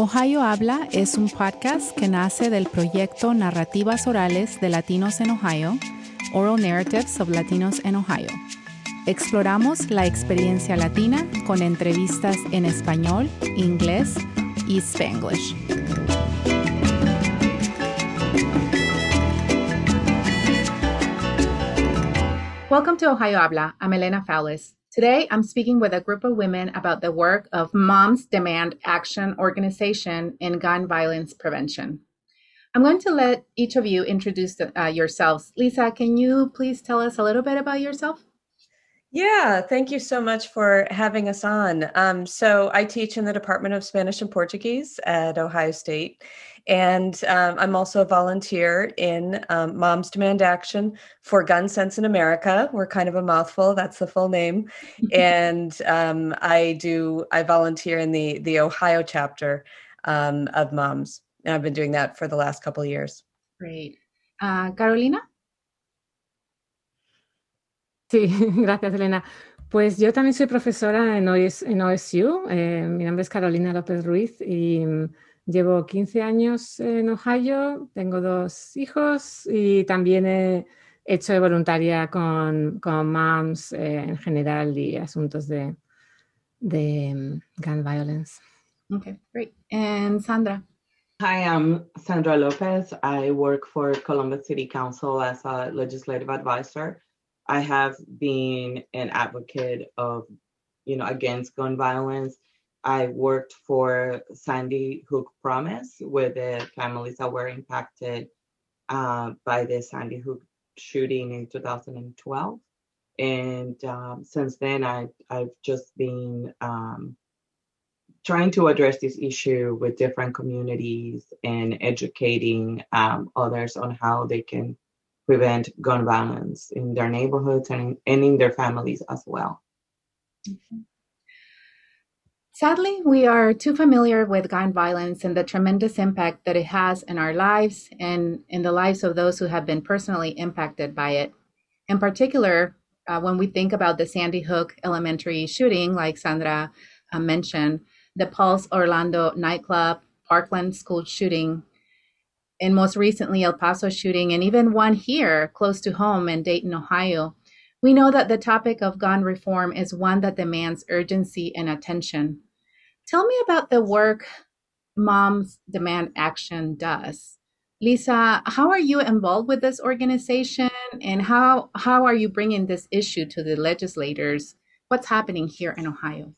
Ohio Habla es un podcast que nace del proyecto Narrativas Orales de Latinos en Ohio, Oral Narratives of Latinos in Ohio. Exploramos la experiencia latina con entrevistas en español, inglés y spanglish. Welcome to Ohio Habla. I'm Elena Fowlis. Today, I'm speaking with a group of women about the work of Moms Demand Action Organization in gun violence prevention. I'm going to let each of you introduce uh, yourselves. Lisa, can you please tell us a little bit about yourself? Yeah, thank you so much for having us on. Um, so, I teach in the Department of Spanish and Portuguese at Ohio State, and um, I'm also a volunteer in um, Moms Demand Action for Gun Sense in America. We're kind of a mouthful. That's the full name. and um, I do I volunteer in the the Ohio chapter um, of Moms, and I've been doing that for the last couple of years. Great, uh, Carolina. Sí, gracias, Elena. Pues yo también soy profesora en, OS, en OSU. Eh, mi nombre es Carolina López Ruiz y Llevo 15 años en Ohio, tengo dos hijos y también he hecho de voluntaria con, con moms eh, en general y asuntos de, de um, gun violence. Okay, great. And Sandra? Hi, I'm Sandra Lopez. I work for Columbus City Council as a legislative advisor. I have been an advocate of, you know, against gun violence I worked for Sandy Hook Promise with the families that were impacted uh, by the Sandy Hook shooting in 2012. And um, since then, I, I've just been um, trying to address this issue with different communities and educating um, others on how they can prevent gun violence in their neighborhoods and, and in their families as well. Mm-hmm. Sadly, we are too familiar with gun violence and the tremendous impact that it has in our lives and in the lives of those who have been personally impacted by it. In particular, uh, when we think about the Sandy Hook Elementary shooting, like Sandra uh, mentioned, the Pulse Orlando nightclub, Parkland school shooting, and most recently El Paso shooting, and even one here close to home in Dayton, Ohio, we know that the topic of gun reform is one that demands urgency and attention. Tell me about the work Moms Demand Action does. Lisa, how are you involved with this organization and how, how are you bringing this issue to the legislators? What's happening here in Ohio?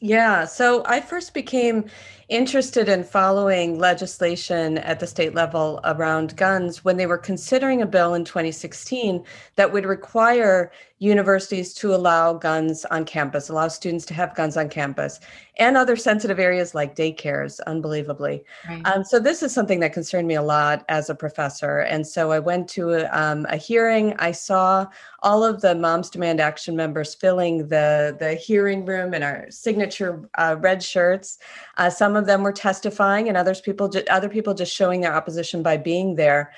Yeah, so I first became interested in following legislation at the state level around guns when they were considering a bill in 2016 that would require universities to allow guns on campus, allow students to have guns on campus, and other sensitive areas like daycares, unbelievably. Right. Um, so, this is something that concerned me a lot as a professor. And so, I went to a, um, a hearing. I saw all of the Moms Demand Action members filling the, the hearing room in our signature uh, red shirts. Uh, some of them were testifying, and others people, other people just showing their opposition by being there.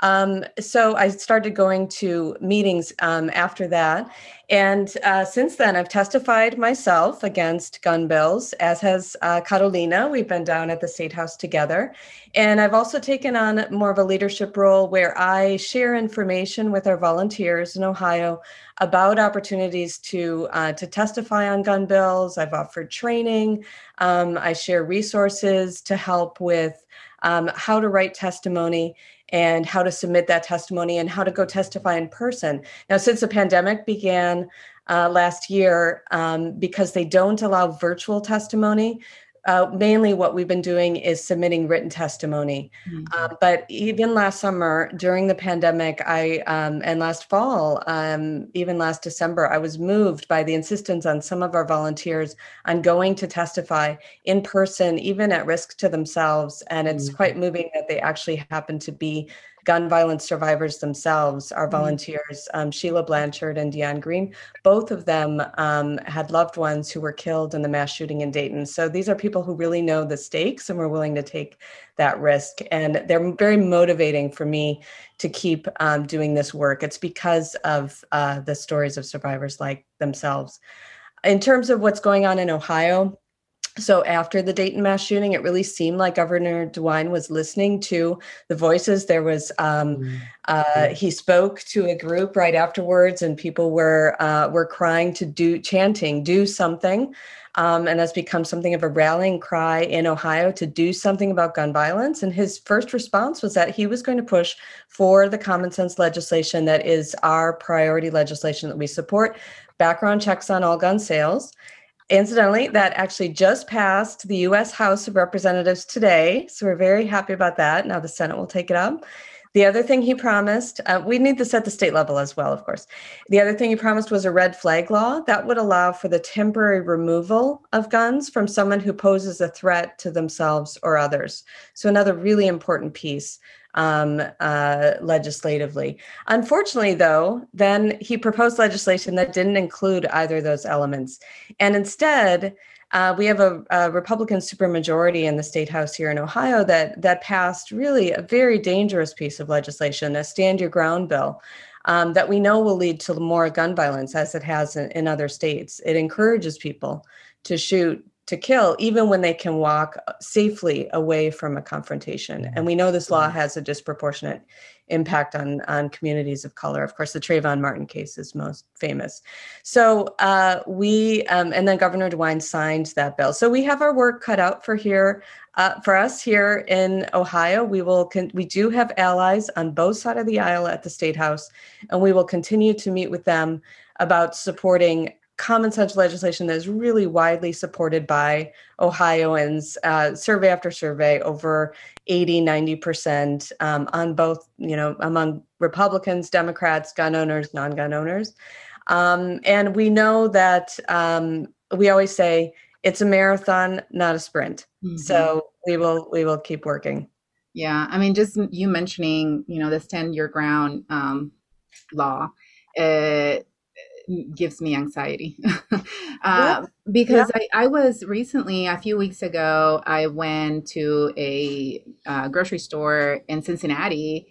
Um, so I started going to meetings um, after that. And uh, since then, I've testified myself against gun bills, as has uh, Carolina. We've been down at the State House together. And I've also taken on more of a leadership role where I share information with our volunteers in Ohio about opportunities to, uh, to testify on gun bills. I've offered training, um, I share resources to help with um, how to write testimony and how to submit that testimony and how to go testify in person. Now, since the pandemic began uh, last year, um, because they don't allow virtual testimony, uh, mainly what we've been doing is submitting written testimony. Mm-hmm. Uh, but even last summer, during the pandemic, I um, and last fall, um, even last December, I was moved by the insistence on some of our volunteers on going to testify in person, even at risk to themselves. And it's mm-hmm. quite moving that they actually happen to be gun violence survivors themselves, our mm-hmm. volunteers, um, Sheila Blanchard and Dion Green, both of them um, had loved ones who were killed in the mass shooting in Dayton. So these are people who really know the stakes and were willing to take that risk. And they're very motivating for me to keep um, doing this work. It's because of uh, the stories of survivors like themselves. In terms of what's going on in Ohio, so after the Dayton mass shooting, it really seemed like Governor DeWine was listening to the voices. There was um, mm. uh, he spoke to a group right afterwards, and people were uh, were crying to do chanting, do something, um, and that's become something of a rallying cry in Ohio to do something about gun violence. And his first response was that he was going to push for the common sense legislation that is our priority legislation that we support, background checks on all gun sales Incidentally, that actually just passed the US House of Representatives today. So we're very happy about that. Now the Senate will take it up. The other thing he promised, uh, we need this at the state level as well, of course. The other thing he promised was a red flag law that would allow for the temporary removal of guns from someone who poses a threat to themselves or others. So, another really important piece um, uh, legislatively. Unfortunately, though, then he proposed legislation that didn't include either of those elements. And instead, uh, we have a, a, Republican supermajority in the state house here in Ohio that that passed really a very dangerous piece of legislation, a stand your ground bill. Um, that we know will lead to more gun violence as it has in, in other states. It encourages people to shoot to kill, even when they can walk safely away from a confrontation. And we know this law mm-hmm. has a disproportionate impact on, on communities of color. Of course, the Trayvon Martin case is most famous. So uh, we, um, and then Governor DeWine signed that bill. So we have our work cut out for here. Uh, for us here in Ohio, we will con- we do have allies on both sides of the aisle at the state house, and we will continue to meet with them about supporting common sense legislation that is really widely supported by Ohioans, uh, survey after survey, over 80, 90% um, on both, you know, among Republicans, Democrats, gun owners, non gun owners. Um, and we know that um, we always say it's a marathon, not a sprint. Mm-hmm. So we will we will keep working. Yeah, I mean, just you mentioning, you know, this stand your ground um, law. Uh, gives me anxiety uh, because. I, I, was recently a few weeks ago i went to a uh, grocery store in cincinnati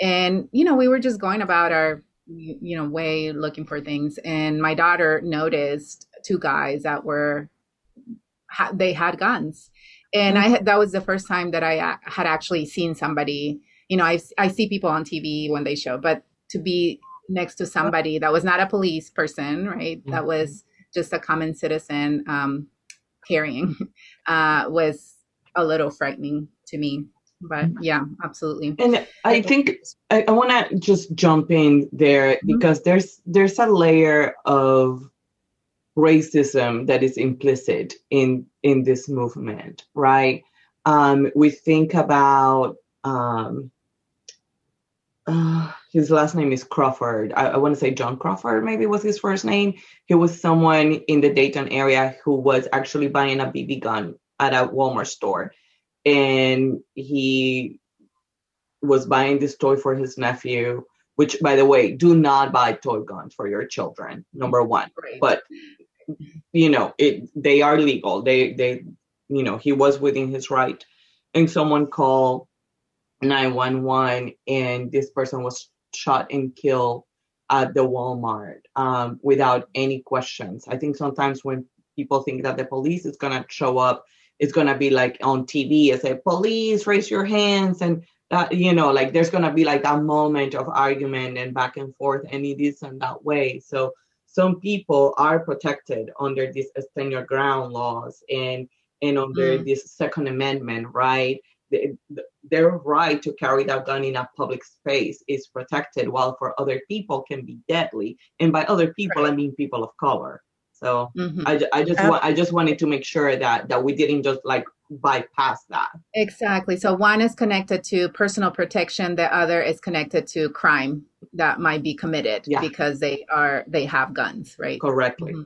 and you know we were just going about our you know way looking for things and my daughter noticed two guys that were they had guns and mm-hmm. i that was the first time that i had actually seen somebody you know i, I see people on tv when they show but to be next to somebody that was not a police person, right? Mm-hmm. That was just a common citizen um, carrying uh, was a little frightening to me. But mm-hmm. yeah, absolutely. And I think I, I want to just jump in there mm-hmm. because there's there's a layer of racism that is implicit in in this movement, right? Um, we think about um, uh, his last name is Crawford. I, I want to say John Crawford, maybe was his first name. He was someone in the Dayton area who was actually buying a BB gun at a Walmart store. And he was buying this toy for his nephew, which, by the way, do not buy toy guns for your children, number one. Right. But, you know, it they are legal. They, they, you know, he was within his right. And someone called 911 and this person was shot and killed at the Walmart um, without any questions. I think sometimes when people think that the police is gonna show up, it's gonna be like on TV and say, "Police, raise your hands," and that you know, like there's gonna be like that moment of argument and back and forth, and it is in that way. So some people are protected under these stand your ground laws and and under mm. this Second Amendment, right? Their right to carry that gun in a public space is protected, while for other people can be deadly. And by other people, right. I mean people of color. So mm-hmm. I, I just want I just wanted to make sure that that we didn't just like bypass that. Exactly. So one is connected to personal protection, the other is connected to crime that might be committed yeah. because they are they have guns, right? Correctly. Mm-hmm.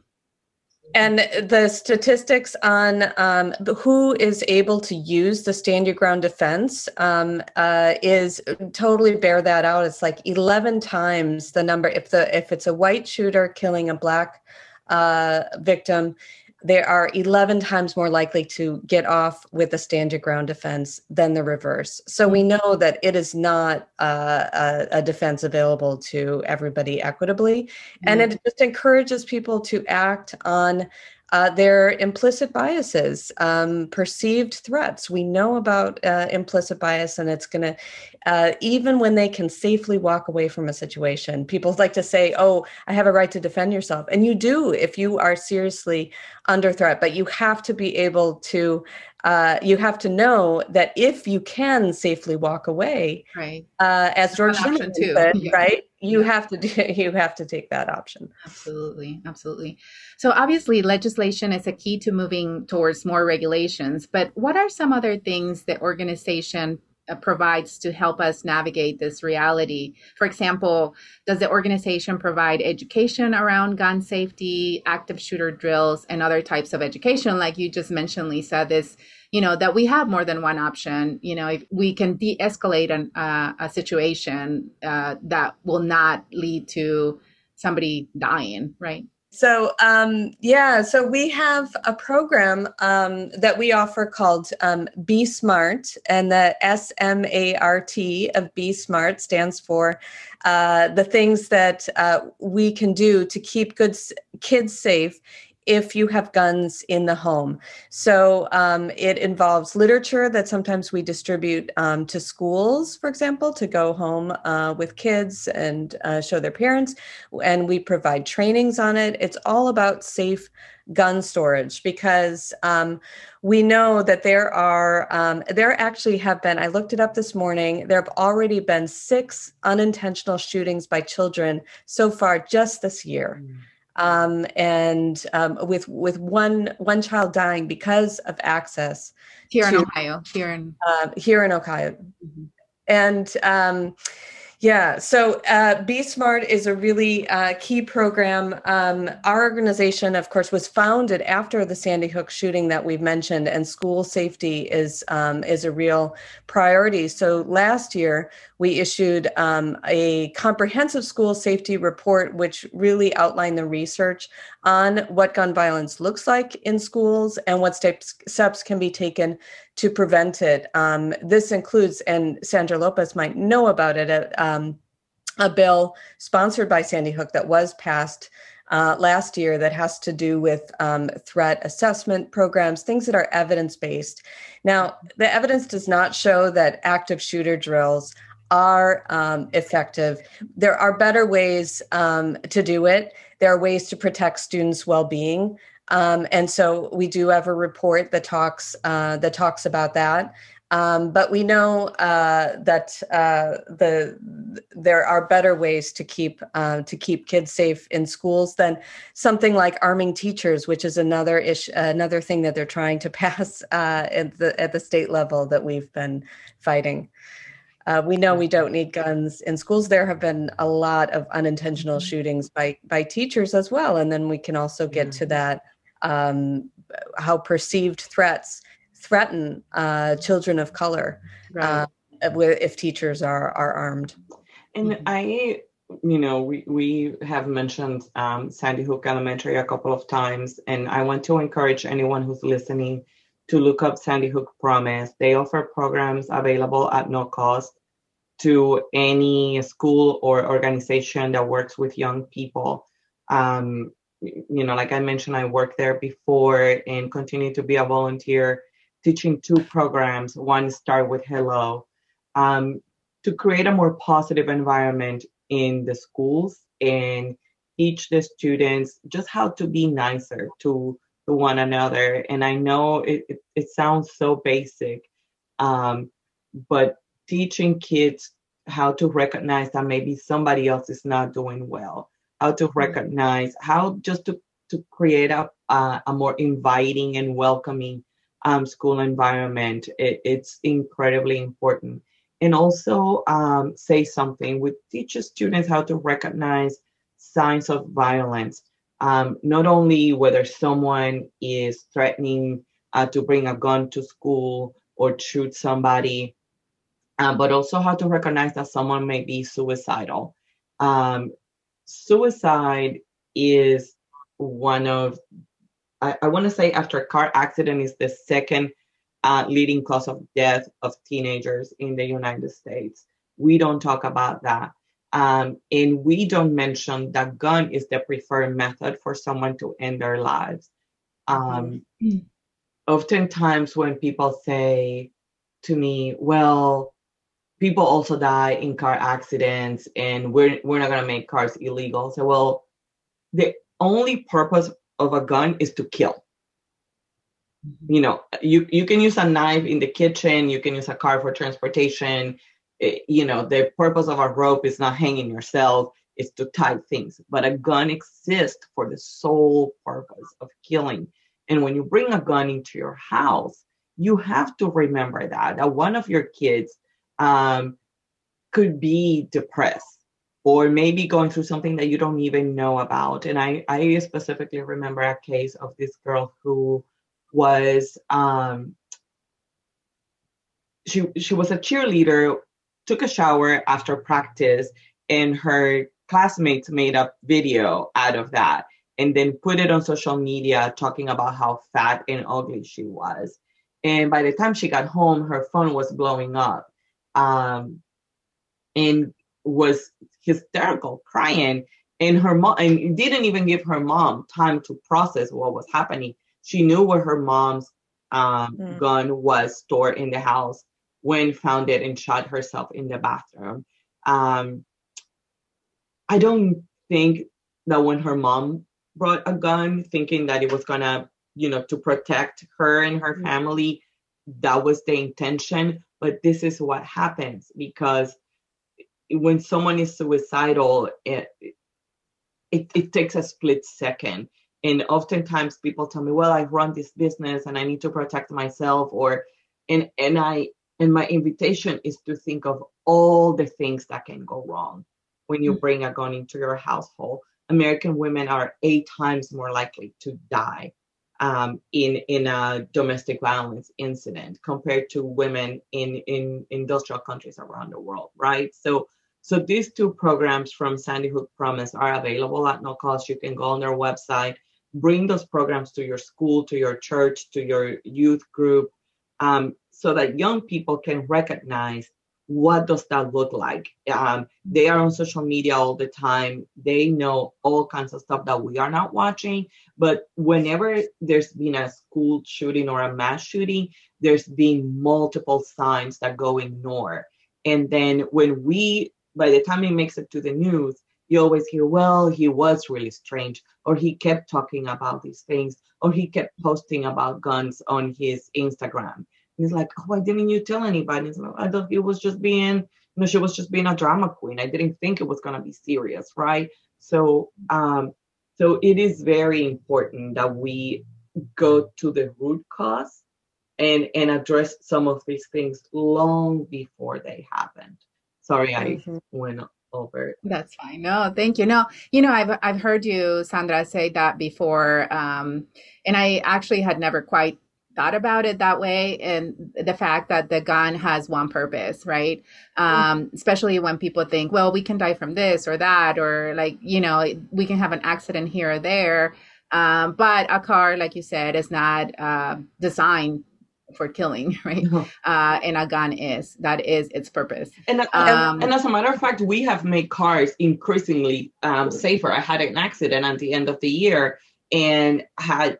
And the statistics on um, who is able to use the stand your ground defense um, uh, is totally bear that out. It's like eleven times the number. If the if it's a white shooter killing a black uh, victim, they are 11 times more likely to get off with a stand your ground defense than the reverse. So we know that it is not uh, a, a, defense available to everybody equitably. Mm-hmm. And it just encourages people to act on uh, their implicit biases, um, perceived threats. We know about uh, implicit bias, and it's going to, uh, even when they can safely walk away from a situation, people like to say, Oh, I have a right to defend yourself. And you do if you are seriously under threat, but you have to be able to uh, you have to know that if you can safely walk away, right? Uh, as George Zimmerman said, yeah. right? You have to do. You have to take that option. Absolutely, absolutely. So obviously, legislation is a key to moving towards more regulations. But what are some other things that organization uh, provides to help us navigate this reality? For example, does the organization provide education around gun safety, active shooter drills, and other types of education? Like you just mentioned, Lisa, this, you know, that we have more than one option. You know, if we can de escalate an, uh, a situation uh, that will not lead to somebody dying, right? So, um, yeah, so we have a program um, that we offer called um, Be Smart, and the S M A R T of Be Smart stands for uh, the things that uh, we can do to keep good kids safe if you have guns in the home. So um, it involves literature that sometimes we distribute um, to schools, for example, to go home uh, with kids and uh, show their parents. And we provide trainings on it. It's all about safe gun storage because um, we know that there are um, there actually have been i looked it up this morning there have already been six unintentional shootings by children so far just this year mm um, and um, with with one one child dying because of access here to, in Ohio. Here in uh, here in Ohio, mm-hmm. and um, yeah, so uh, Be Smart is a really uh, key program. Um, our organization, of course, was founded after the Sandy Hook shooting that we've mentioned, and school safety is um, is a real priority. So last year we issued um, a comprehensive school safety report, which really outlined the research on what gun violence looks like in schools and what steps steps can be taken to prevent it. Um, this includes, and Sandra Lopez might know about it, a, um, a bill sponsored by Sandy Hook that was passed uh, last year that has to do with um, threat assessment programs, things that are evidence based. Now, the evidence does not show that active shooter drills are um, effective. There are better ways um, to do it. There are ways to protect students' well-being. Um, and so we do have a report that talks uh, that talks about that. Um, but we know uh, that uh, the there are better ways to keep uh, to keep kids safe in schools than something like arming teachers, which is another issue, another thing that they're trying to pass uh, at the at the state level that we've been fighting. Uh, we know we don't need guns in schools. There have been a lot of unintentional mm-hmm. shootings by by teachers as well, and then we can also get to that um, how perceived threats threaten uh, children of color right. uh, if teachers are are armed. And mm-hmm. I, you know, we we have mentioned um, Sandy Hook Elementary a couple of times, and I want to encourage anyone who's listening to look up Sandy Hook Promise. They offer programs available at no cost to any school or organization that works with young people. Um, you know, like I mentioned, I worked there before and continue to be a volunteer teaching two programs. One start with Hello um, to create a more positive environment in the schools and teach the students just how to be nicer to, to one another. And I know it, it, it sounds so basic, um, but teaching kids how to recognize that maybe somebody else is not doing well how to recognize how just to, to create a, uh, a more inviting and welcoming um, school environment. It, it's incredibly important. And also um, say something we teach students how to recognize signs of violence. Um, not only whether someone is threatening uh, to bring a gun to school or shoot somebody uh, but also how to recognize that someone may be suicidal. Um, suicide is one of I, I want to say after a car accident is the second uh, leading cause of death of teenagers in the United States. We don't talk about that. Um, and we don't mention that gun is the preferred method for someone to end their lives. Um, mm-hmm. Oftentimes, when people say to me, "Well," people also die in car accidents and we're we're not going to make cars illegal. So well the only purpose of a gun is to kill. Mm-hmm. you know you you can use a knife in the kitchen you can use a car for transportation. It, eh, you know the purpose of a rope is not hanging yourself it's to tie things. But a gun exists for the sole purpose of killing. And when you bring a gun into your house you have to remember that that one of your kids um, could be depressed or maybe going through something that you don't even know about. And I, I specifically remember a case of this girl who was um, she she was a cheerleader, took a shower after practice, and her classmates made a video out of that and then put it on social media talking about how fat and ugly she was. And by the time she got home, her phone was blowing up um, and was hysterical, crying. And her mom and didn't even give her mom time to process what was happening. She knew where her mom's um, mm. gun was stored in the house when found it and shot herself in the bathroom. Um, I don't think that when her mom brought a gun, thinking that it was gonna, you know, to protect her and her mm. family, that was the intention but this is what happens because when someone is suicidal it, it, it takes a split second and oftentimes people tell me well i run this business and i need to protect myself or and and i and my invitation is to think of all the things that can go wrong when you mm. bring a gun into your household american women are eight times more likely to die um, in in a domestic violence incident compared to women in in industrial countries around the world, right? So so these two programs from Sandy Hook Promise are available at no cost. You can go on their website, bring those programs to your school, to your church, to your youth group, um, so that young people can recognize what does that look like? Um, they are on social media all the time. They know all kinds of stuff that we are not watching. But whenever there's been a school shooting or a mass shooting there's been multiple signs that go ignored and then when we by the time it makes it to the news you always hear well he was really strange or he kept talking about these things or he kept posting about guns on his instagram He's like, oh, why didn't you tell anybody? Like, I thought it was just being, you know, she was just being a drama queen. I didn't think it was gonna be serious, right? So, um, so it is very important that we go to the root cause and and address some of these things long before they happened. Sorry, mm-hmm. I went over. That's fine. No, thank you. No, you know, I've I've heard you, Sandra, say that before, um, and I actually had never quite thought about it that way and the fact that the gun has one purpose right? Um, especially when people think well we can die from this or that or like you know we can have an accident here or there. Um, but a car like you said is not uh, designed for killing right? Uh, and a gun is. That is its purpose. And, um, and, as a matter of fact we have made cars increasingly um, safer. I had an accident at the end of the year and had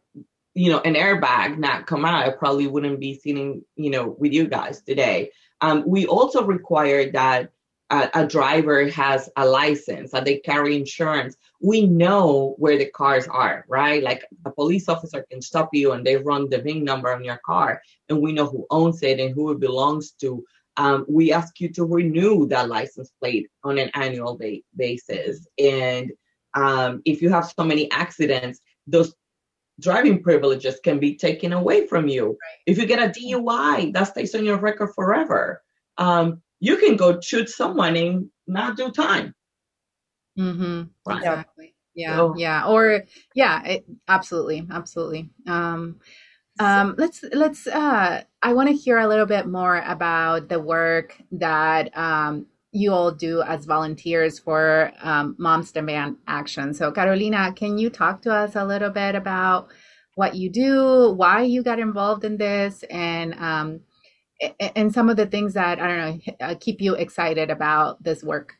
you know, an airbag not come out, I probably wouldn't be sitting, you know, with you guys today. Um, we also require that a, a, driver has a license, that they carry insurance. We know where the cars are, right? Like a police officer can stop you and they run the VIN number on your car, and we know who owns it and who it belongs to. Um, we ask you to renew that license plate on an annual ba- basis. And um, if you have so many accidents, those driving privileges can be taken away from you. Right. If you get a DUI, that stays on your record forever. Um, you can go shoot someone and not do time. Mm-hmm. Right. Exactly. Yeah. So, yeah. Or yeah, it, absolutely, absolutely. Um, um, let's let's. Uh, I want to hear a little bit more about the work that um, you all do as volunteers for um, Moms Demand Action. So, Carolina, can you talk to us a little bit about what you do, why you got involved in this, and um, and some of the things that I don't know uh, keep you excited about this work?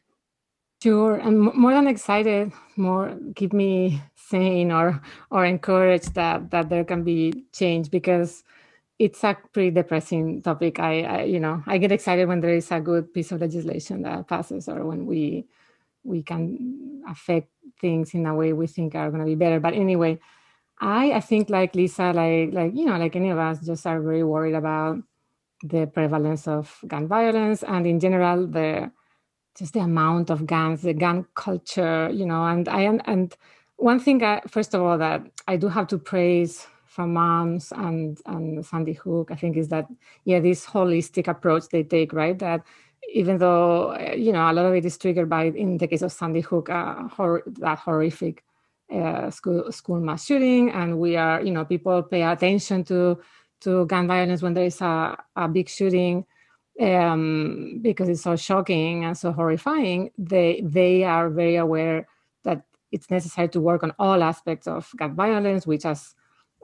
Sure, and more than excited, more keep me sane or or encourage that that there can be change because it's a pretty depressing topic. I, I, you know I get excited when there is a good piece of legislation that passes or when we we can affect things in a way we think are going to be better. But anyway, I I think like Lisa, like like you know like any of us, just are very worried about the prevalence of gun violence and in general the just the amount of guns, the gun culture, you know, and I and one thing I, first of all that I do have to praise from moms and and Sandy Hook, I think is that yeah, this holistic approach they take, right? That even though you know a lot of it is triggered by in the case of Sandy Hook, uh, hor- that horrific uh, school school mass shooting, and we are you know people pay attention to to gun violence when there is a, a big shooting um, because it's so shocking and so horrifying, they they are very aware that it's necessary to work on all aspects of gun violence, which as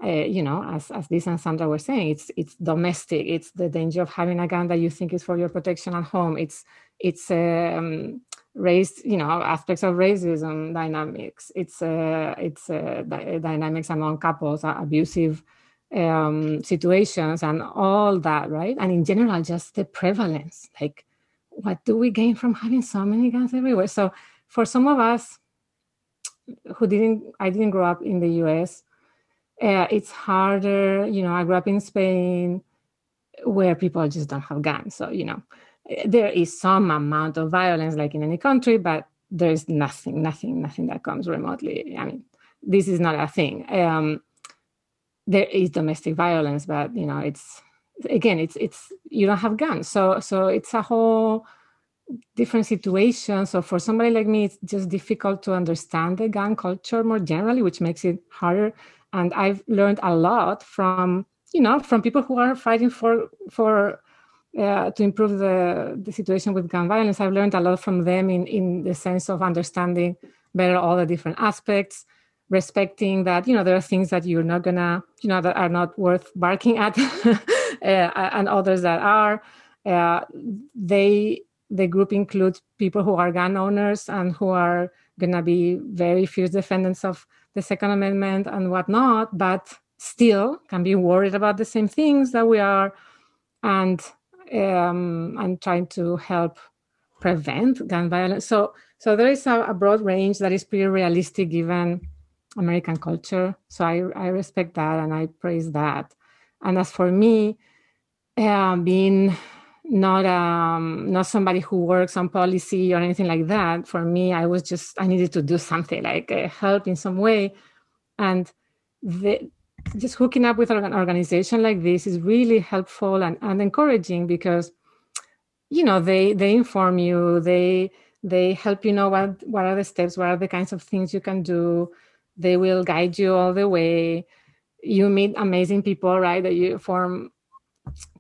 uh, you know, as as Lisa and Sandra were saying, it's it's domestic. It's the danger of having a gun that you think is for your protection at home. It's it's um, race, you know, aspects of racism dynamics. It's uh, it's uh, dynamics among couples, abusive um, situations and all that, right? And in general, just the prevalence. Like, what do we gain from having so many guns everywhere? So, for some of us who didn't, I didn't grow up in the US, uh, it's harder. You know, I grew up in Spain where people just don't have guns. So, you know, there is some amount of violence like in any country, but there's nothing, nothing, nothing that comes remotely. I mean, this is not a thing. Um, there is domestic violence, but you know, it's again, it's it's you don't have guns, so so it's a whole different situation. So for somebody like me, it's just difficult to understand the gun culture more generally, which makes it harder. And I've learned a lot from you know from people who are fighting for for uh, to improve the, the situation with gun violence. I've learned a lot from them in, in the sense of understanding better all the different aspects respecting that you know there are things that you're not gonna you know that are not worth barking at uh, and others that are uh, they the group includes people who are gun owners and who are gonna be very fierce defendants of the second amendment and whatnot but still can be worried about the same things that we are and um, and trying to help prevent gun violence so so there is a, a broad range that is pretty realistic given American culture. So I, I respect that and I praise that. And as for me, uh, being not um, not somebody who works on policy or anything like that, for me, I was just I needed to do something like uh, help in some way, and the, just hooking up with an organization like this is really helpful and, and encouraging because you know they they inform you they they help you know what what are the steps what are the kinds of things you can do. They will guide you all the way. You meet amazing people right that you form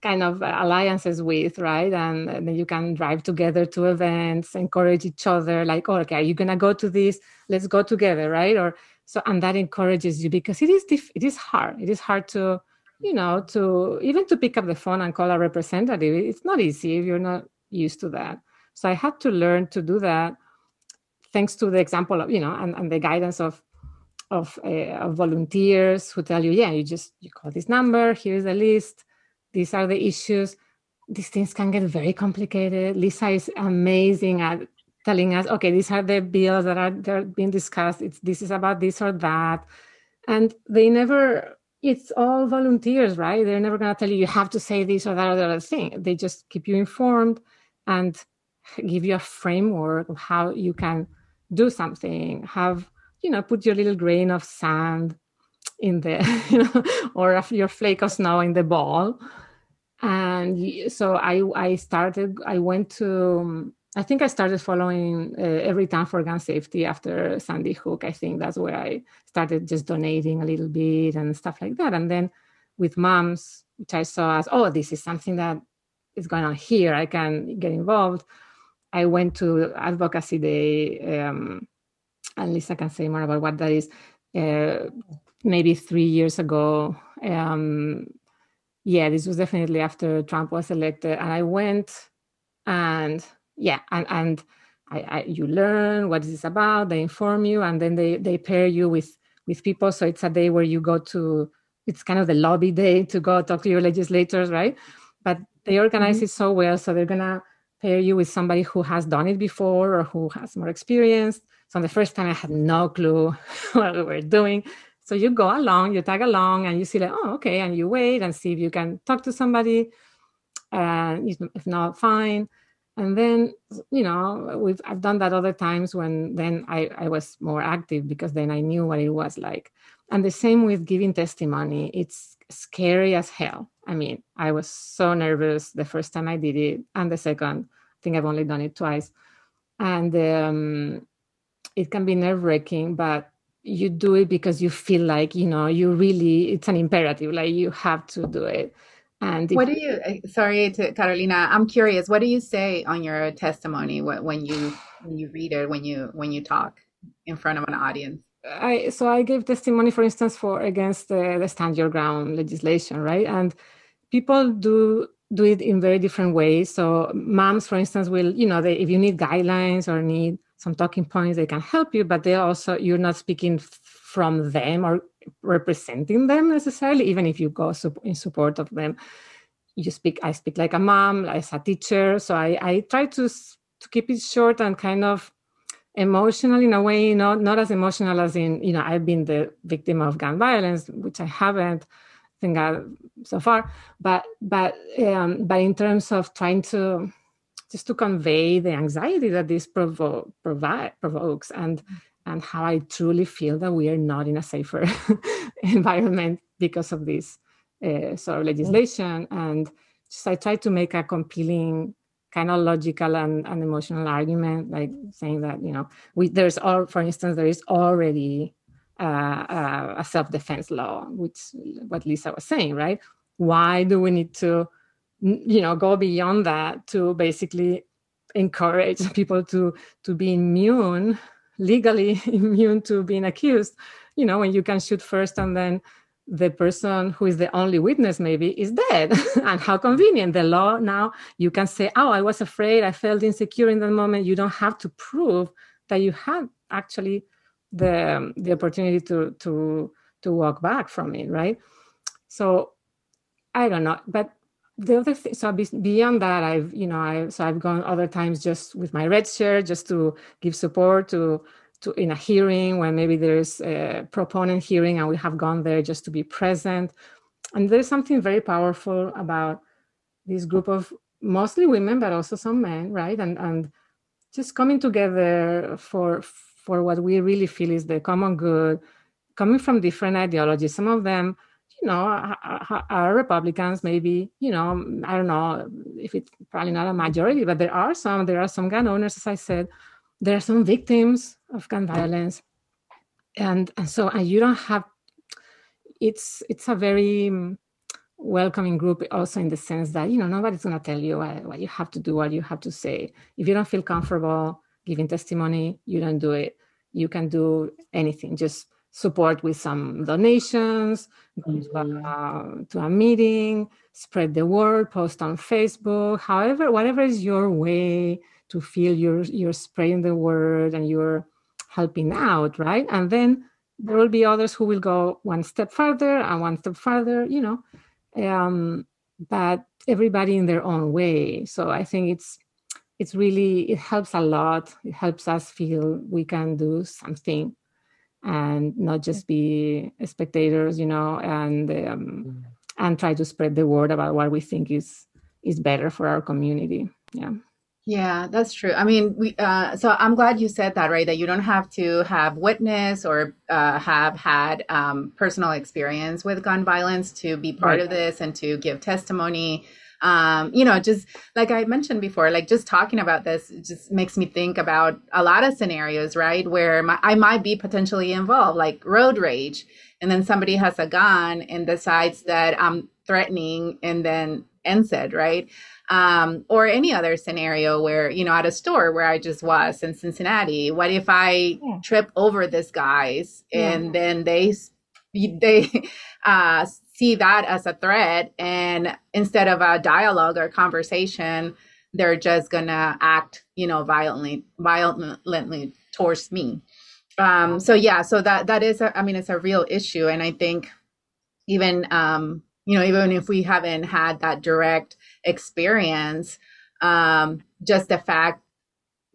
kind of alliances with right? And, then you can drive together to events encourage each other like oh, okay are you gonna go to this? Let's go together right? Or so and that encourages you because it is diff- it is hard. It is hard to you know to even to pick up the phone and call a representative it's not easy if you're not used to that. So i had to learn to do that thanks to the example of you know and, and the guidance of of, uh, of volunteers who tell you, yeah, you just you call this number, here's the list, these are the issues. These things can get very complicated. Lisa is amazing at telling us, okay, these are the bills that are they're being discussed. It's this is about this or that, and they never. It's all volunteers, right? They're never going to tell you you have to say this or that or the other thing. They just keep you informed and give you a framework of how you can do something, have you know put your little grain of sand in the you know or your flake of snow in the ball and so i i started i went to i think i started following uh, time for gun safety after sandy hook i think that's where i started just donating a little bit and stuff like that and then with moms which i saw as oh this is something that is going on here i can get involved i went to advocacy day um, and Lisa can say more about what that is. Uh, maybe three years ago, um, yeah, this was definitely after Trump was elected, and I went, and yeah, and and I, I, you learn what this is about. They inform you, and then they they pair you with with people. So it's a day where you go to, it's kind of the lobby day to go talk to your legislators, right? But they organize mm-hmm. it so well. So they're going to pair you with somebody who has done it before or who has more experience. So the first time I had no clue what we were doing. So you go along, you tag along, and you see like, oh, okay, and you wait and see if you can talk to somebody. And if not, fine. And then, you know, we've I've done that other times when then I, I was more active because then I knew what it was like. And the same with giving testimony. It's scary as hell. I mean, I was so nervous the first time I did it, and the second, I think I've only done it twice. And um, it can be nerve wracking, but you do it because you feel like you know you really it's an imperative like you have to do it. And what do you eh, sorry to carolina i'm curious what do you say on your testimony when you when you read it when you when you talk in front of an audience? I so i gave testimony for instance for against the, the stand your ground legislation right? And people do do it in very different ways. So moms for instance will you know they, if you need guidelines or need some talking points they can help you but they also you're not speaking from them or representing them necessarily even if you go in support of them. You speak i speak like a mom as a teacher so i i try to to keep it short and kind of emotional in a way not not as emotional as in you know i've been the victim of gun violence which i haven't think I, so far but but um, but in terms of trying to just to convey the anxiety that this provo- provokes and and how I truly feel that we are not in a safer environment because of this uh, sort of legislation. And just I try to make a compelling, kind of logical and, and emotional argument, like saying that you know we there's all, for instance, there is already uh, uh, a self-defense law, which what Lisa was saying, right? Why do we need to you know go beyond that to basically encourage people to to be immune legally immune to being accused. You know when you can shoot first and then the person who is the only witness maybe is dead. And how convenient. The law now you can say oh i was afraid. I felt insecure in that moment. You don't have to prove that you had actually the the opportunity to to to walk back from it right? So i don't know. But the other thing, so beyond that, I've you know I so I've gone other times just with my red shirt just to give support to to in a hearing when maybe there's a proponent hearing and we have gone there just to be present. And there's something very powerful about this group of mostly women, but also some men, right? And and just coming together for for what we really feel is the common good, coming from different ideologies. Some of them you know, uh, uh, uh, are Republicans, maybe, you know, I don't know if it's probably not a majority, but there are some, there are some gun owners, as I said, there are some victims of gun violence. And, and so, and you don't have, it's, it's a very welcoming group also in the sense that, you know, nobody's going to tell you what, what you have to do, what you have to say. If you don't feel comfortable giving testimony, you don't do it. You can do anything. Just support with some donations, go to a, uh, to a meeting, spread the word, post on Facebook, however, whatever is your way to feel you're you're spreading the word and you're helping out, right? And then there will be others who will go one step further and one step further, you know. Um, but everybody in their own way. So I think it's it's really it helps a lot. It helps us feel we can do something and not just be spectators, you know, and um, mm. and try to spread the word about what we think is is better for our community. Yeah. Yeah, that's true. I mean, we. Uh, so I'm glad you said that, right? That you don't have to have witness or uh, have had um, personal experience with gun violence to be part right. of this and to give testimony um, you know, just like I mentioned before, like just talking about this just makes me think about a lot of scenarios, right? Where my, I might be potentially involved, like road rage, and then somebody has a gun and decides that I'm threatening and then ends it, right? Um, or any other scenario where, you know, at a store where I just was in Cincinnati, what if I yeah. trip over this guys and yeah. then they, they, uh, see that as a threat and instead of a dialogue or conversation they're just gonna act you know violently violently towards me Um, so yeah, so that that is, a, I mean, it's a real issue, and I think even um, you know, even if we haven't had that direct experience, um, just the fact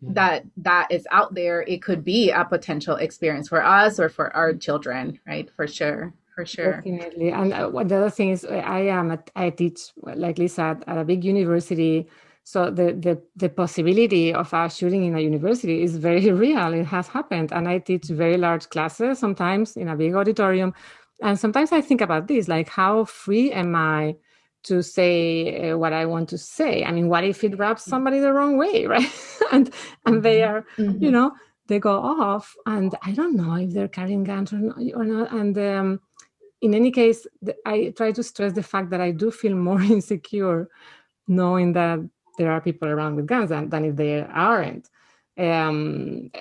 mm-hmm. that that is out there, it could be a potential experience for us or for our children, right? For sure for sure. Definitely. And uh, the other thing is i am at, i teach like lisa at, at, a big university. So the, the the possibility of a shooting in a university is very real. It has happened. And i teach very large classes sometimes in a big auditorium. And sometimes i think about this like how free am i to say uh, what i want to say? I mean what if it rubs somebody the wrong way right? And and they mm-hmm. are mm-hmm. you know they go off. And i don't know if they're carrying guns or not, or not. and um, in any case, I try to stress the fact that I do feel more insecure knowing that there are people around with guns than, than if there aren't. Um,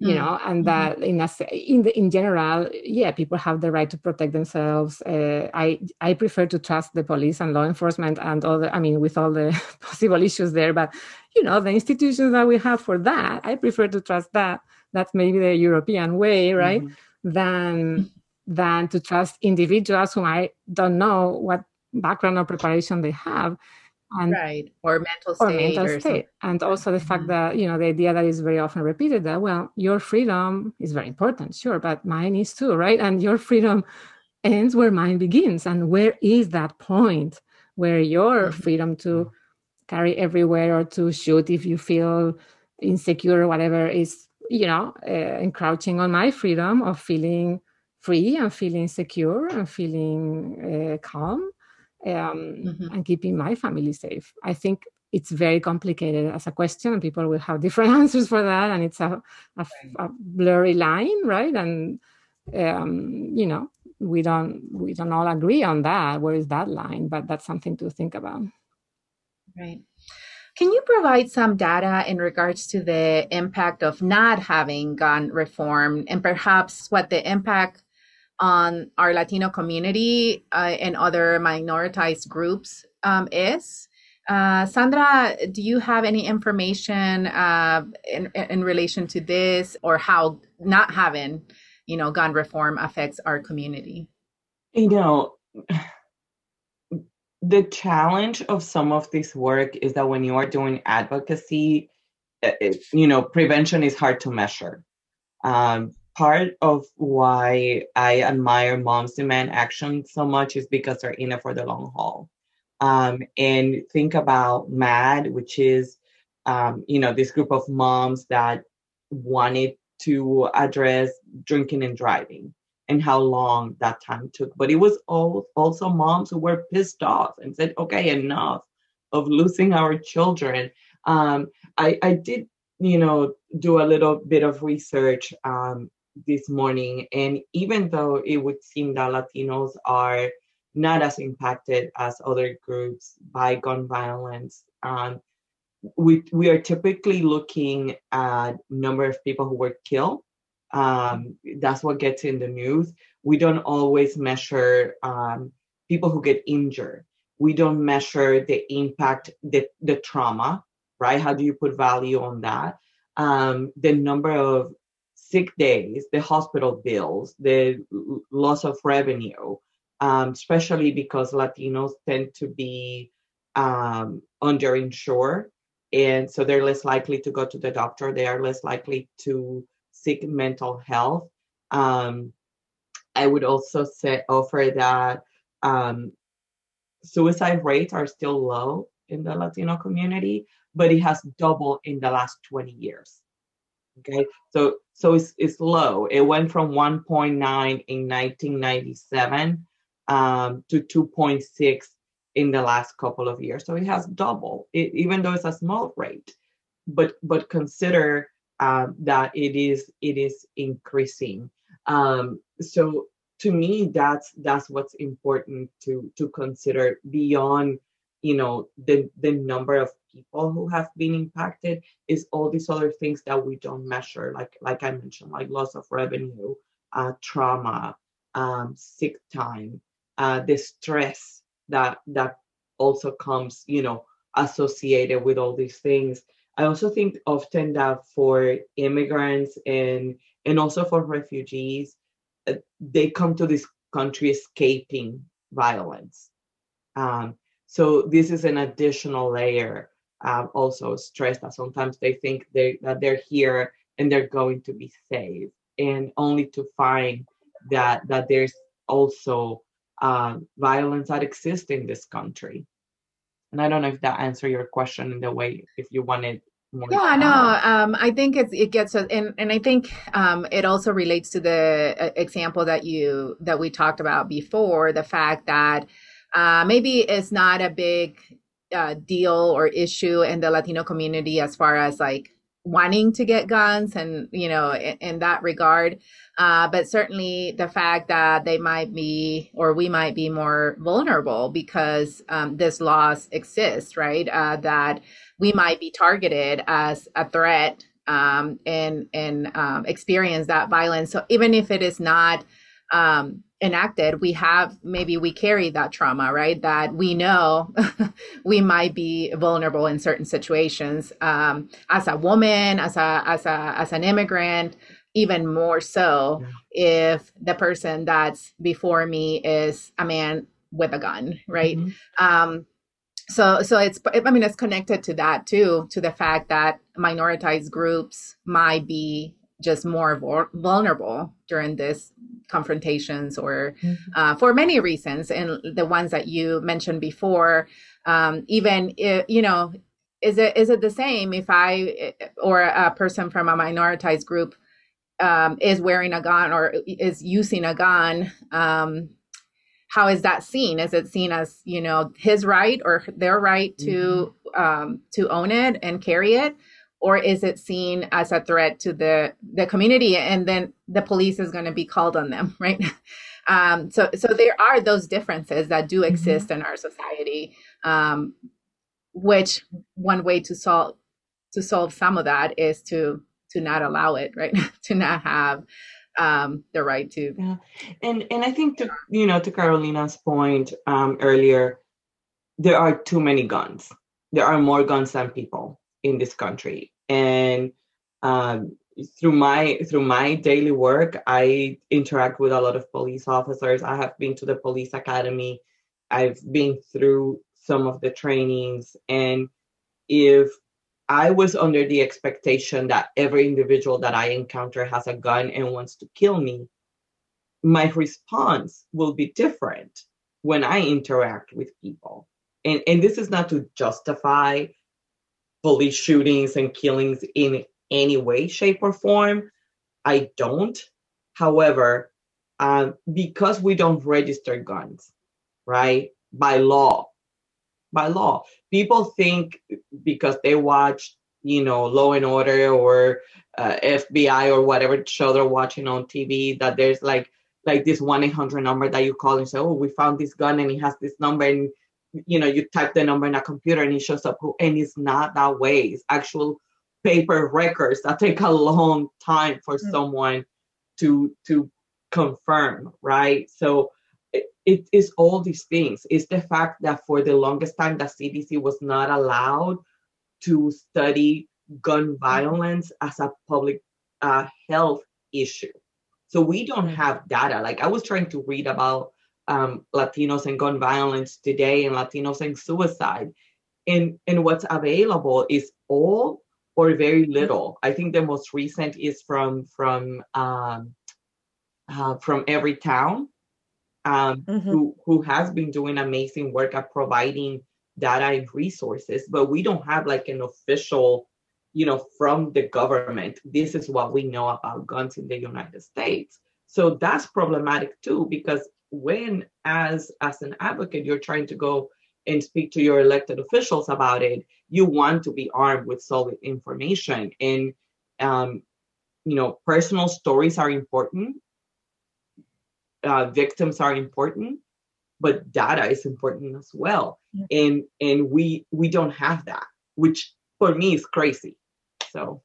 you mm. know, and mm-hmm. that in a, in the, in general, yeah, people have the right to protect themselves. Uh, I I prefer to trust the police and law enforcement and all the, I mean, with all the possible issues there, but you know, the institutions that we have for that, I prefer to trust that. That's maybe the European way, right? Mm-hmm. Than than to trust individuals whom I don't know what background or preparation they have. And, right or mental state, or mental or state. and also the fact mm-hmm. that you know the idea that is very often repeated that well your freedom is very important sure but mine is too right and your freedom ends where mine begins and where is that point where your mm-hmm. freedom to carry everywhere or to shoot if you feel insecure or whatever is you know uh, encroaching on my freedom of feeling free and feeling secure and feeling uh, calm um, mm-hmm. and keeping my family safe. I think it's very complicated as a question, and people will have different answers for that, and it's a, a, a blurry line, right? And um, you know, we don't we don't all agree on that. Where is that line? But that's something to think about. Right. Can you provide some data in regards to the impact of not having gun reform and perhaps what the impact on our Latino community uh, and other minoritized groups um, is. Uh, Sandra, do you have any information uh, in, in relation to this or how not having, you know, gun reform affects our community? You know, the challenge of some of this work is that when you are doing advocacy, it, you know, prevention is hard to measure. Um, part of why I admire Moms Demand Action so much is because they're in it for the long haul. Um, and think about MADD, which is, um, you know, this group of moms that wanted to address drinking and driving and how long that time took. But it was all, also moms who were pissed off and said, okay, enough of losing our children. Um, I, I did, you know, do a little bit of research um, this morning. And even though it would seem that Latinos are not as impacted as other groups by gun violence, um, we we are typically looking at number of people who were killed. Um, that's what gets in the news. We don't always measure um, people who get injured. We don't measure the impact, the the trauma, right? How do you put value on that? Um, the number of sick days, the hospital bills, the loss of revenue, um, especially because Latinos tend to be um, underinsured. And so they're less likely to go to the doctor. They are less likely to seek mental health. Um, I would also say offer that um, suicide rates are still low in the Latino community, but it has doubled in the last 20 years. Okay, so so it's it's low. It went from 1.9 in 1997 um, to 2.6 in the last couple of years. So it has doubled, it, even though it's a small rate. But but consider uh, that it is it is increasing. Um, so to me, that's that's what's important to to consider beyond you know the the number of people who have been impacted is all these other things that we don't measure like like i mentioned like loss of revenue uh, trauma um, sick time uh, the stress that that also comes you know associated with all these things i also think often that for immigrants and and also for refugees, uh, they come to this country escaping violence. Um, so this is an additional layer. Um, also stress that sometimes they think they that they're here and they're going to be safe, and only to find that that there's also uh, violence that exists in this country. And I don't know if that answered your question in the way if you wanted more. Yeah, no, um, I think it's, it gets us, and, and I think um, it also relates to the uh, example that you that we talked about before, the fact that uh, maybe it's not a big uh, deal or issue in the Latino community as far as like wanting to get guns and you know in, in that regard. Uh, but certainly the fact that they might be or we might be more vulnerable because um, this laws exists right? Uh, that we might be targeted as a threat um, and and um, experience that violence. So even if it is not um, enacted we have maybe we carry that trauma right that we know we might be vulnerable in certain situations um, as a woman as a as a as an immigrant even more so yeah. if the person that's before me is a man with a gun right mm-hmm. um so so it's i mean it's connected to that too to the fact that minoritized groups might be just more vulnerable during this confrontations or mm-hmm. uh, for many reasons and the ones that you mentioned before um, even if, you know is it is it the same if i or a person from a minoritized group um, is wearing a gun or is using a gun um, how is that seen is it seen as you know his right or their right to mm-hmm. um, to own it and carry it or is it seen as a threat to the the community? And then the police is going to be called on them right? Um, so so there are those differences that do mm-hmm. exist mm-hmm. in our society um, which one way to solve to solve some of that is to to not allow it right? To not have um, the right to yeah. And and i think to you know to carolina's point um, earlier there are too many guns. There are more guns than people in this country and um, through my through my daily work i interact with a lot of police officers i have been to the police academy i've been through some of the trainings and if I was under the expectation that every individual that I encounter has a gun and wants to kill me. My response will be different when I interact with people. And, and this is not to justify police shootings and killings in any way, shape, or form. I don't. However, um, because we don't register guns, right, by law, by law. People think because they watch, you know, Law and Order or uh, FBI or whatever show they're watching on TV that there's like like this one eight hundred number that you call and say, oh, we found this gun and it has this number and you know you type the number in a computer and it shows up and it's not that way. It's actual paper records that take a long time for mm-hmm. someone to to confirm, right? So it is all these things. It's the fact that for the longest time, the CDC was not allowed to study gun violence as a public uh, health issue. So we don't have data. Like I was trying to read about um, Latinos and gun violence today and Latinos and suicide. And, and what's available is all or very little. I think the most recent is from from um, uh, from Everytown, um, mm-hmm. who who has been doing amazing work at providing data and resources, but we don't have like an official, you know, from the government. This is what we know about guns in the United States. So that's problematic too, because when as as an advocate you're trying to go and speak to your elected officials about it, you want to be armed with solid information and um, you know personal stories are important uh, victims are important, but data is important as well. Yeah. And and we we don't have that, which for me is crazy. So.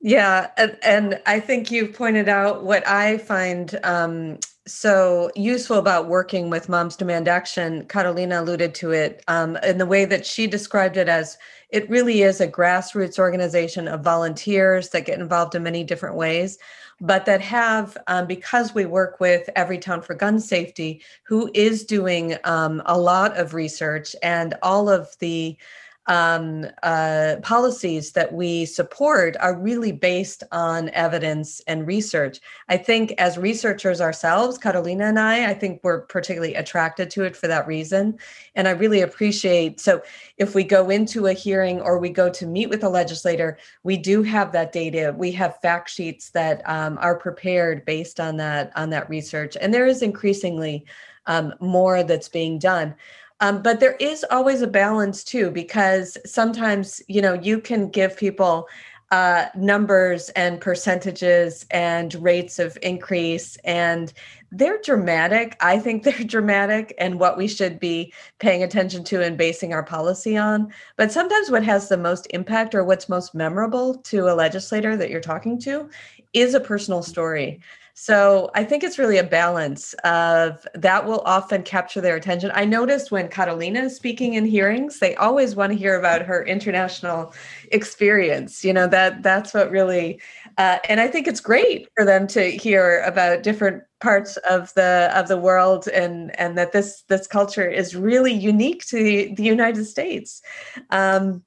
Yeah, and, and I think you pointed out what I find um, so useful about working with Moms Demand Action, Catalina alluded to it um, in the way that she described it as it really is a grassroots organization of volunteers that get involved in many different ways, but that have, um, because we work with Everytown for Gun Safety, who is doing um, a lot of research and all of the um, uh, policies that we support are really based on evidence and research. I think as researchers ourselves, Catalina and I, I think we're particularly attracted to it for that reason. And I really appreciate so if we go into a hearing or we go to meet with a legislator, we do have that data. We have fact sheets that um, are prepared based on that on that research, and there is increasingly um, more that's being done. Um, but there is always a balance too, because sometimes, you know, you can give people uh, numbers and percentages and rates of increase, and they're dramatic. I think they're dramatic and what we should be paying attention to and basing our policy on. But sometimes what has the most impact or what's most memorable to a legislator that you're talking to is a personal story. So I think it's really a balance of that will often capture their attention. I noticed when Catalina is speaking in hearings, they always want to hear about her international experience. You know, that that's what really uh, and I think it's great for them to hear about different parts of the of the world and and that this this culture is really unique to the, the United States. Um,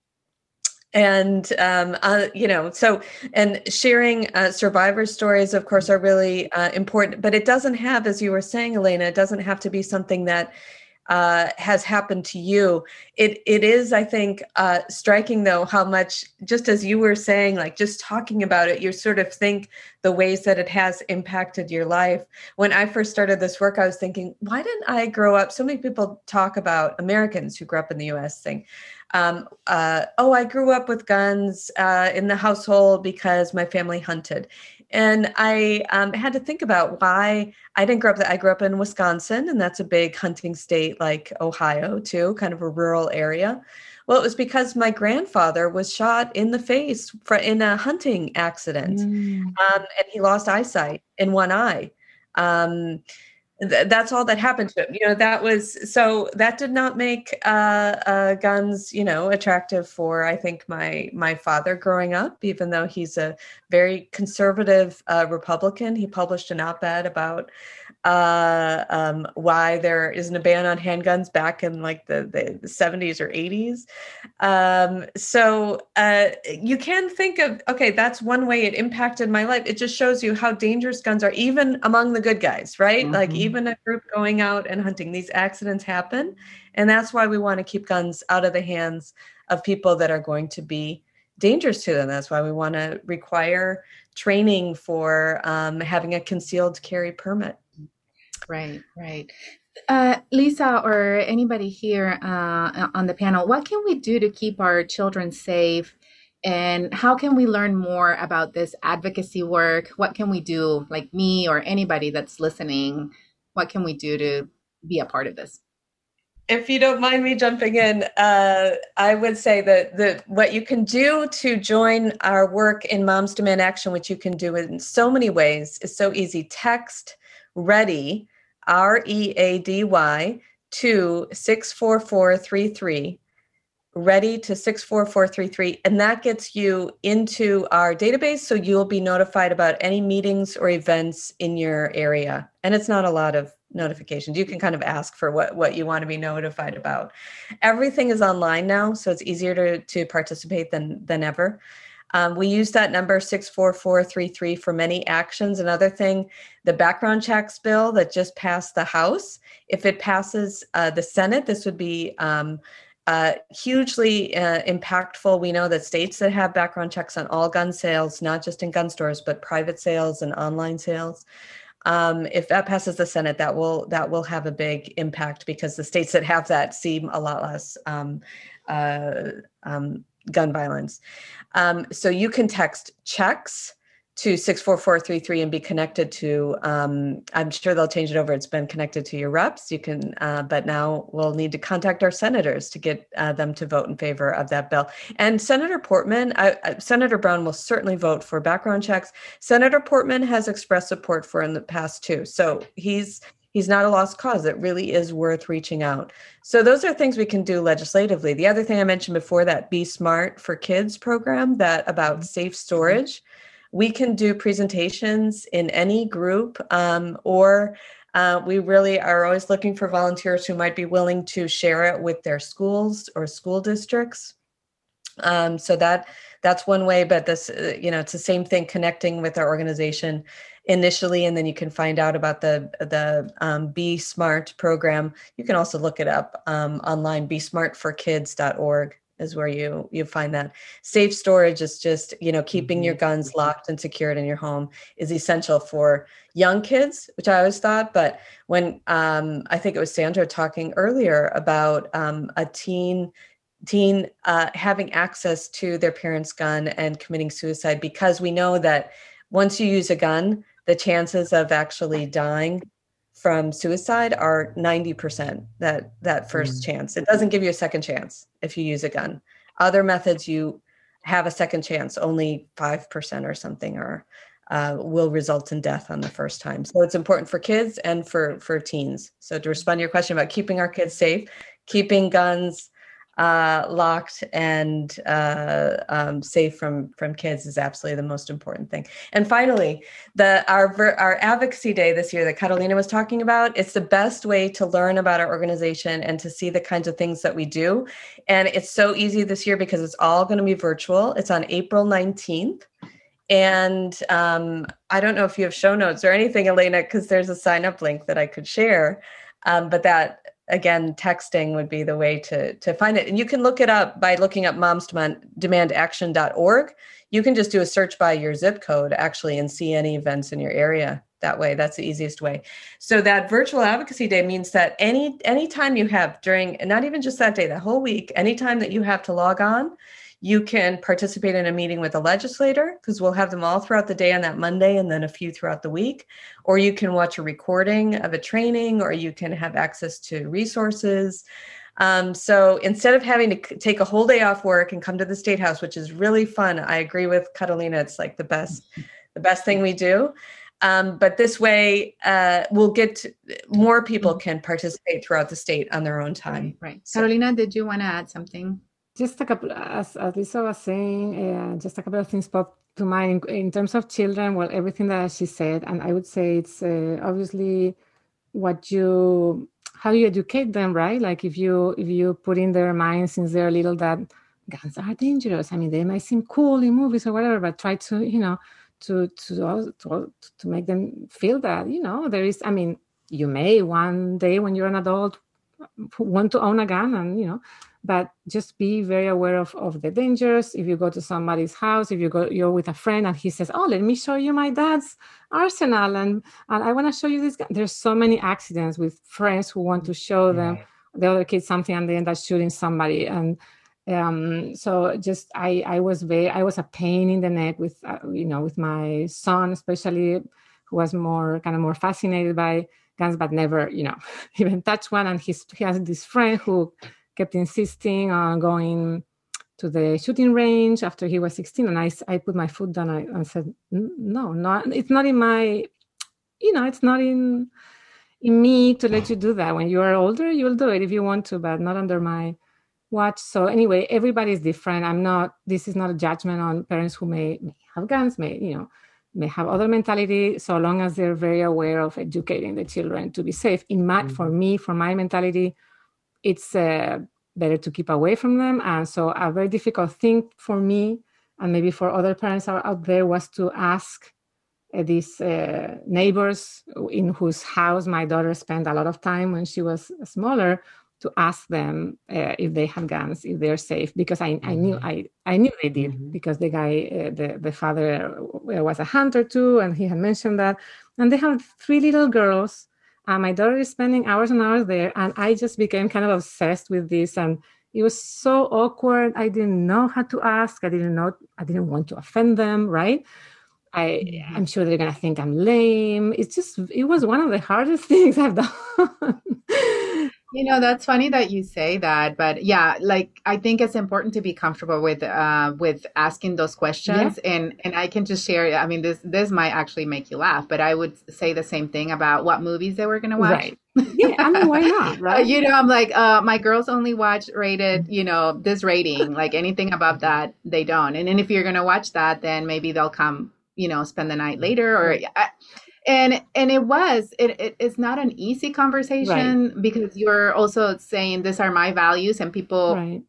and um, uh, you know so and sharing uh, survivor stories of course are really uh, important. But it doesn't have as you were saying elena it doesn't have to be something that uh, has happened to you. It it is i think uh, striking though how much just as you were saying like just talking about it you sort of think the ways that it has impacted your life. When i first started this work i was thinking why didn't i grow up? So many people talk about americans who grew up in the us thing. Um, uh, oh, I grew up with guns uh, in the household because my family hunted. And I um, had to think about why I didn't grow up. That I grew up in Wisconsin, and that's a big hunting state like Ohio, too, kind of a rural area. Well, it was because my grandfather was shot in the face for, in a hunting accident, mm. um, and he lost eyesight in one eye. Um, th- that's all that happened to him. You know, that was so that did not make uh, uh, guns, you know, attractive for I think my my father growing up. Even though he's a very conservative uh, Republican, he published an op-ed about uh, um, why there isn't a ban on handguns back in like the, the, the 70s or 80s. Um, so uh, you can think of, okay, that's one way it impacted my life. It just shows you how dangerous guns are, even among the good guys, right? Mm-hmm. Like even a group going out and hunting, these accidents happen. And that's why we want to keep guns out of the hands of people that are going to be dangerous to them. That's why we want to require training for um, having a concealed carry permit. Right, right. Uh, Lisa or anybody here uh, on the panel, what can we do to keep our children safe? And how can we learn more about this advocacy work? What can we do, like me or anybody that's listening? What can we do to be a part of this? If you don't mind me jumping in, uh, I would say that the what you can do to join our work in Moms Demand Action, which you can do in so many ways, is so easy. Text ready R E A D Y to 64433 ready to 64433 and that gets you into our database so you'll be notified about any meetings or events in your area. And it's not a lot of notifications. You can kind of ask for what what you want to be notified about. Everything is online now so it's easier to to participate than than ever um, we use that number 64433 for many actions. Another thing, the background checks bill that just passed the House, if it passes uh, the Senate, this would be um, uh, hugely uh, impactful. We know that states that have background checks on all gun sales, not just in gun stores, but private sales and online sales. Um, if that passes the Senate, that will that will have a big impact because the states that have that seem a lot less um, uh, um, gun violence. Um, so you can text checks to 64433 and be connected to um, i'm sure they'll change it over. It's been connected to your reps. You can uh, but now we'll need to contact our senators to get uh, them to vote in favor of that bill. And senator portman I, senator brown will certainly vote for background checks. Senator portman has expressed support for in the past too. So he's he's not a lost cause. It really is worth reaching out. So those are things we can do legislatively. The other thing i mentioned before that be smart for kids program that about safe storage we can do presentations in any group um, or uh, we really are always looking for volunteers who might be willing to share it with their schools or school districts. Um, so that that's one way but this uh, you know it's the same thing connecting with our organization initially and then you can find out about the the um, be smart program you can also look it up um, online be smart for kids.org is where you you find that safe storage is just you know keeping mm-hmm. your guns locked and secured in your home is essential for young kids which i always thought but when um, i think it was sandra talking earlier about um, a teen teen uh, having access to their parents gun and committing suicide because we know that once you use a gun the chances of actually dying from suicide are 90% that that first mm. chance. It doesn't give you a second chance if you use a gun. Other methods you have a second chance only 5% or something or uh, will result in death on the first time. So it's important for kids and for for teens. So to respond to your question about keeping our kids safe keeping guns uh, locked and uh, um, safe from from kids is absolutely the most important thing. And finally, the our our advocacy day this year that Catalina was talking about. It's the best way to learn about our organization and to see the kinds of things that we do. And it's so easy this year because it's all going to be virtual. It's on April nineteenth. And um, I don't know if you have show notes or anything, Elena, because there's a sign up link that I could share. Um, but that again texting would be the way to to find it. And you can look it up by looking up moms demand, action.org you can just do a search by your zip code actually and see any events in your area that way. That's the easiest way. So that virtual advocacy day means that any any time you have during not even just that day the whole week anytime that you have to log on you can participate in a meeting with a legislator because we'll have them all throughout the day on that Monday and then a few throughout the week. Or you can watch a recording of a training or you can have access to resources. Um, so instead of having to take a whole day off work and come to the state house, which is really fun, I agree with Catalina. It's like the best, the best thing we do. Um, but this way, uh, we'll get more people can participate throughout the state on their own time. Right. right. So, Carolina, did you want to add something? Just a couple, as, as Lisa was saying, uh, just a couple of things popped to mind in, in, terms of children. Well, everything that she said, and I would say it's uh, obviously what you, how you educate them, right? Like if you if you put in their minds since they're little that guns are dangerous. I mean, they might seem cool in movies or whatever, but try to, you know, to to to to make them feel that, you know, there is. I mean, you may one day when you're an adult want to own a gun, and you know but just be very aware of, of the dangers. If you go to somebody's house if you go you're with a friend and he says oh let me show you my dad's arsenal and, and i want to show you this there's so many accidents with friends who want to show them the other kids something and they end up shooting somebody. And um, so just i i was very i was a pain in the neck with uh, you know with my son especially who was more kind of more fascinated by guns but never you know even touch one. And he's he has this friend who kept insisting on going to the shooting range after he was 16 and i, I put my foot down and said no no it's not in my you know it's not in in me to let you do that. When you are older you'll do it if you want to but not under my watch. So anyway everybody's different. I'm not this is not a judgment on parents who may, may have guns may you know may have other mentality so long as they're very aware of educating the children to be safe. In my mm-hmm. for me for my mentality it's uh, better to keep away from them. And so, a very difficult thing for me, and maybe for other parents out there, was to ask uh, these uh, neighbors in whose house my daughter spent a lot of time when she was smaller to ask them uh, if they had guns, if they're safe, because I, I knew mm-hmm. I, I knew they did mm-hmm. because the guy, uh, the the father was a hunter too, and he had mentioned that, and they have three little girls and my daughter is spending hours and hours there. And I just became kind of obsessed with this. And it was so awkward. I didn't know how to ask. I didn't know, I didn't want to offend them, right? I mm-hmm. I'm sure they're gonna think I'm lame. It's just it was one of the hardest things I've done. You know, that's funny that you say that, but yeah, like I think it's important to be comfortable with uh with asking those questions yeah. and and I can just share I mean this this might actually make you laugh, but I would say the same thing about what movies they were going to watch. Right. Yeah, I mean why not, right? you know, I'm like uh my girls only watch rated, you know, this rating, like anything above that they don't. And then if you're going to watch that, then maybe they'll come, you know, spend the night later or I, and and it was it, it it's not an easy conversation right. because you're also saying these are my values and people right.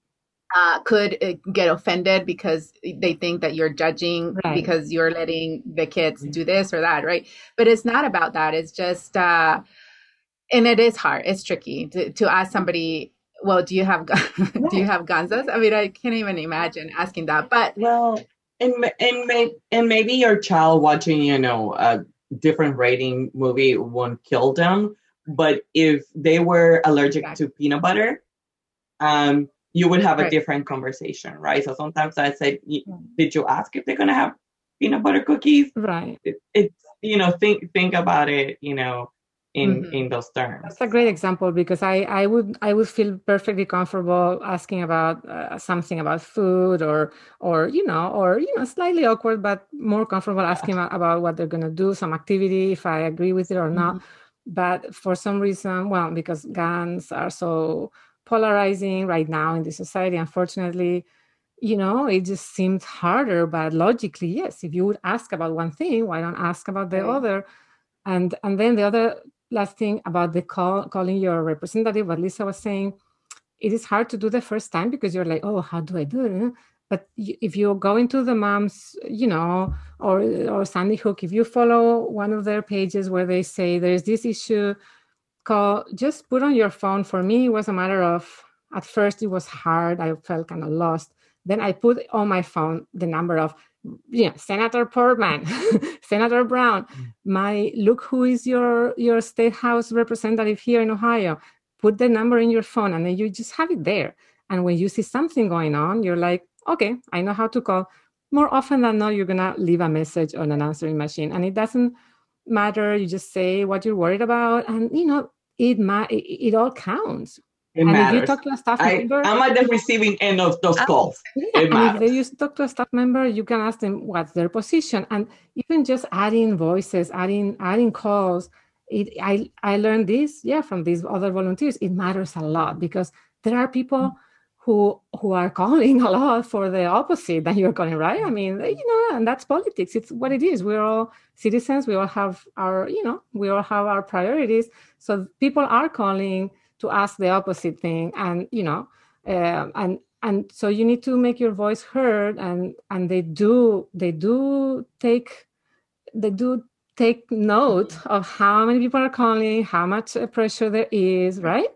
uh, could uh, get offended because they think that you're judging right. because you're letting the kids do this or that right but it's not about that it's just uh and it is hard it's tricky to, to ask somebody well do you have do you have guns i mean i can't even imagine asking that but well and and, may, and maybe your child watching you know uh different rating movie won't kill them. But if they were allergic to peanut butter, um, you would have right. a different conversation, right? So sometimes I say, "Did you ask if they're gonna have peanut butter cookies?" Right. It, it's you know think think about it. You know, in mm-hmm. in those terms. That's a great example because I I would I would feel perfectly comfortable asking about uh, something about food or or you know or you know slightly awkward but more comfortable asking yeah. about what they're gonna do some activity if I agree with it or not. Mm-hmm. But for some reason, well, because guns are so polarizing right now in the society, unfortunately, you know, it just seemed harder. But logically, yes, if you would ask about one thing, why don't ask about the right. other? And and then the other last thing about the call calling your representative what lisa was saying it is hard to do the first time because you're like oh how do i do it? But if you go into the moms you know or or sandy hook if you follow one of their pages where they say there's this issue call just put on your phone. For me it was a matter of at first it was hard. I felt kind of lost. Then i put on my phone the number of you know, Senator Portman, Senator Brown, mm. my look who is your your state house representative here in Ohio. Put the number in your phone and then you just have it there. And when you see something going on, you're like, okay, I know how to call. More often than not, you're gonna leave a message on an answering machine, and it doesn't matter. You just say what you're worried about, and you know it it, it all counts it and matters. if you talk to a staff I, member, I'm at the receiving end of those ah, calls. Yeah, it matters. if they use talk to a staff member, you can ask them what's their position, and even just adding voices, adding adding calls. It, I I learned this, yeah, from these other volunteers. It matters a lot because there are people who who are calling a lot for the opposite that you're calling, right? I mean, you know, and that's politics. It's what it is. We're all citizens. We all have our, you know, we all have our priorities. So people are calling to ask the opposite thing and you know uh, and and so you need to make your voice heard and and they do they do take they do take note mm-hmm. of how many people are calling how much uh, pressure there is mm-hmm. right?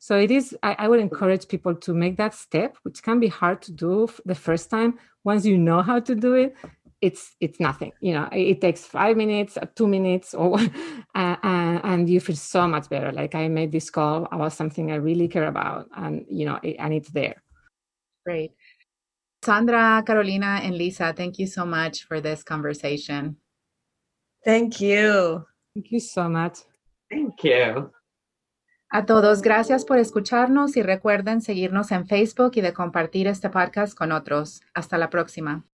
So it is I, I would encourage people to make that step which can be hard to do the first time. Once you know how to do it it's it's nothing you know it takes five minutes uh, two minutes or uh, uh, and you feel so much better. Like i made this call about something i really care about and you know it, and it's there. Great. Sandra carolina and lisa thank you so much for this conversation. Thank you. Thank you so much. Thank you. A todos, gracias por escucharnos y recuerden seguirnos en Facebook y de compartir este podcast con otros. Hasta la próxima.